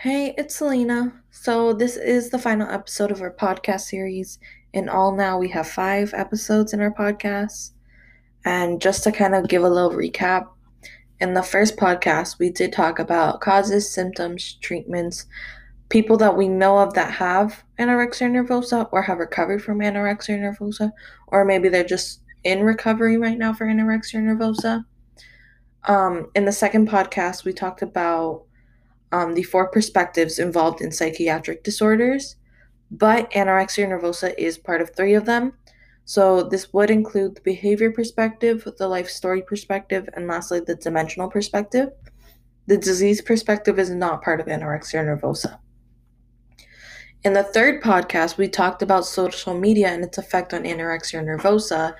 Hey, it's Selena. So, this is the final episode of our podcast series. In all, now we have five episodes in our podcast. And just to kind of give a little recap, in the first podcast, we did talk about causes, symptoms, treatments, people that we know of that have anorexia nervosa or have recovered from anorexia nervosa, or maybe they're just in recovery right now for anorexia nervosa. Um, in the second podcast, we talked about um, the four perspectives involved in psychiatric disorders, but anorexia nervosa is part of three of them. So, this would include the behavior perspective, the life story perspective, and lastly, the dimensional perspective. The disease perspective is not part of anorexia nervosa. In the third podcast, we talked about social media and its effect on anorexia nervosa.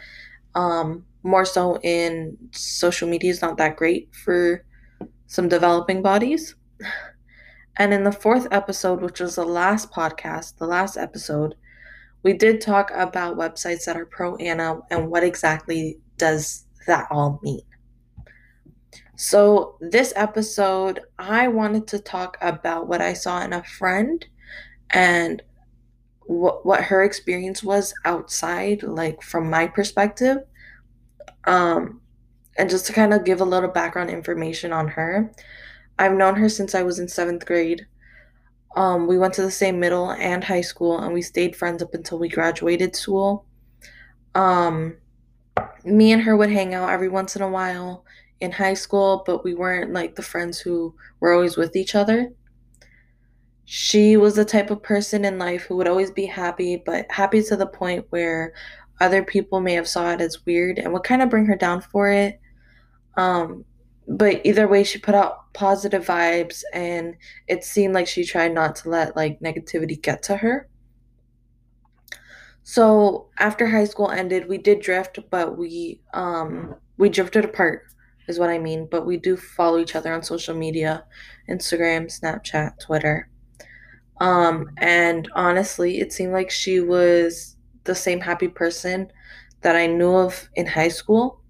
Um, more so in social media is not that great for some developing bodies. And in the fourth episode, which was the last podcast, the last episode, we did talk about websites that are pro Ana and what exactly does that all mean. So, this episode, I wanted to talk about what I saw in a friend and what, what her experience was outside, like from my perspective. Um, and just to kind of give a little background information on her. I've known her since I was in seventh grade. Um, we went to the same middle and high school, and we stayed friends up until we graduated school. Um, me and her would hang out every once in a while in high school, but we weren't like the friends who were always with each other. She was the type of person in life who would always be happy, but happy to the point where other people may have saw it as weird and would kind of bring her down for it. Um, but either way she put out positive vibes and it seemed like she tried not to let like negativity get to her. So after high school ended we did drift but we um we drifted apart is what i mean. But we do follow each other on social media instagram snapchat twitter. Um and honestly it seemed like she was the same happy person that i knew of in high school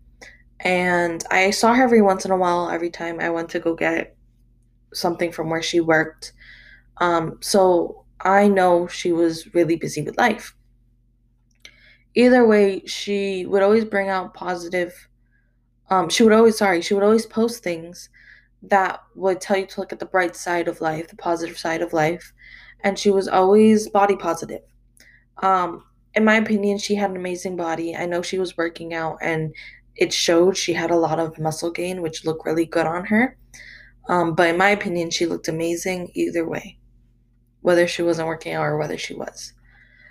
and I saw her every once in a while, every time I went to go get something from where she worked. Um, so I know she was really busy with life. Either way, she would always bring out positive. Um, she would always, sorry, she would always post things that would tell you to look at the bright side of life, the positive side of life. And she was always body positive. Um, in my opinion, she had an amazing body. I know she was working out and it showed she had a lot of muscle gain, which looked really good on her. Um, but in my opinion, she looked amazing either way, whether she wasn't working out or whether she was.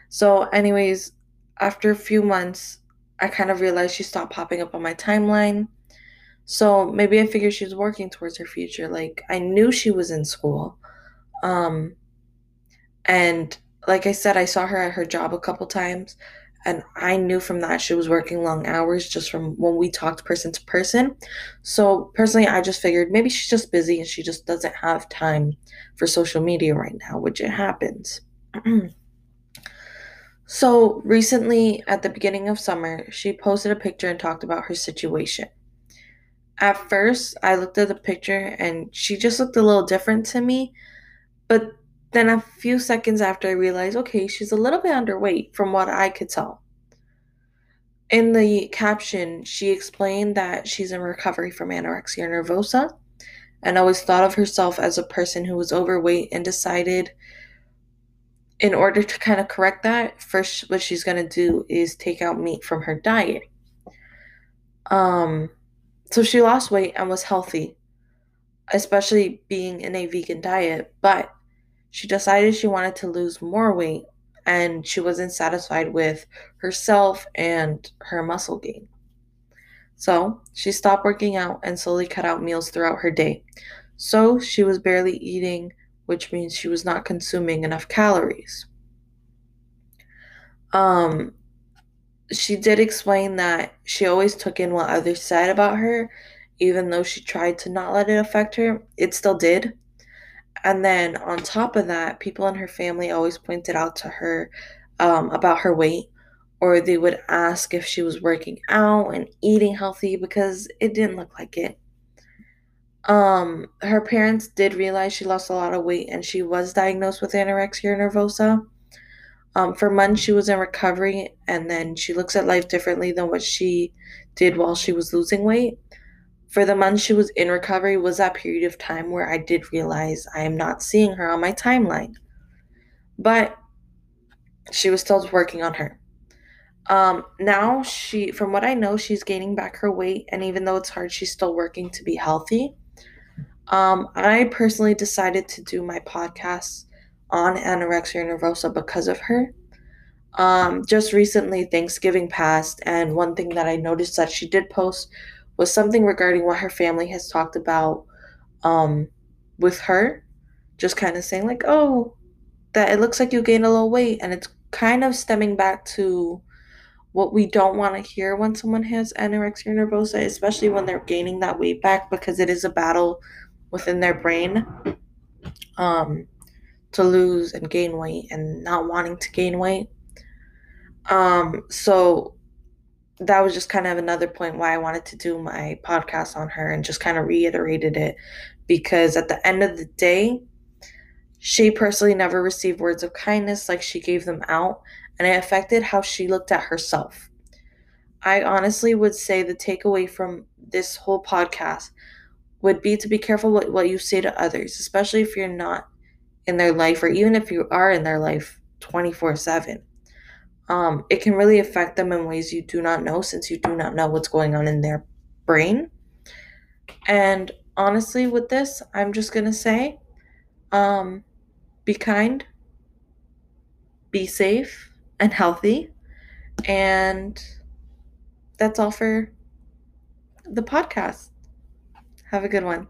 So, anyways, after a few months, I kind of realized she stopped popping up on my timeline. So maybe I figured she was working towards her future. Like I knew she was in school. Um, and like I said, I saw her at her job a couple times. And I knew from that she was working long hours just from when we talked person to person. So, personally, I just figured maybe she's just busy and she just doesn't have time for social media right now, which it happens. so, recently at the beginning of summer, she posted a picture and talked about her situation. At first, I looked at the picture and she just looked a little different to me, but then a few seconds after I realized, okay, she's a little bit underweight from what I could tell. In the caption, she explained that she's in recovery from anorexia nervosa and always thought of herself as a person who was overweight and decided in order to kind of correct that, first what she's going to do is take out meat from her diet. Um so she lost weight and was healthy, especially being in a vegan diet, but she decided she wanted to lose more weight and she wasn't satisfied with herself and her muscle gain. So she stopped working out and slowly cut out meals throughout her day. So she was barely eating, which means she was not consuming enough calories. Um, she did explain that she always took in what others said about her, even though she tried to not let it affect her. It still did. And then on top of that, people in her family always pointed out to her um, about her weight, or they would ask if she was working out and eating healthy because it didn't look like it. Um, her parents did realize she lost a lot of weight and she was diagnosed with anorexia nervosa. Um, for months, she was in recovery, and then she looks at life differently than what she did while she was losing weight. For the month she was in recovery was that period of time where I did realize I am not seeing her on my timeline. But she was still working on her. Um, now she, from what I know, she's gaining back her weight, and even though it's hard, she's still working to be healthy. Um, I personally decided to do my podcast on anorexia nervosa because of her. Um, just recently, Thanksgiving passed, and one thing that I noticed that she did post was something regarding what her family has talked about um, with her. Just kind of saying, like, oh, that it looks like you gained a little weight, and it's kind of stemming back to what we don't want to hear when someone has anorexia nervosa, especially when they're gaining that weight back, because it is a battle within their brain um, to lose and gain weight and not wanting to gain weight. Um, so that was just kind of another point why I wanted to do my podcast on her and just kind of reiterated it because at the end of the day, she personally never received words of kindness like she gave them out, and it affected how she looked at herself. I honestly would say the takeaway from this whole podcast would be to be careful what, what you say to others, especially if you're not in their life or even if you are in their life 24 7. Um, it can really affect them in ways you do not know since you do not know what's going on in their brain. And honestly, with this, I'm just going to say um, be kind, be safe and healthy. And that's all for the podcast. Have a good one.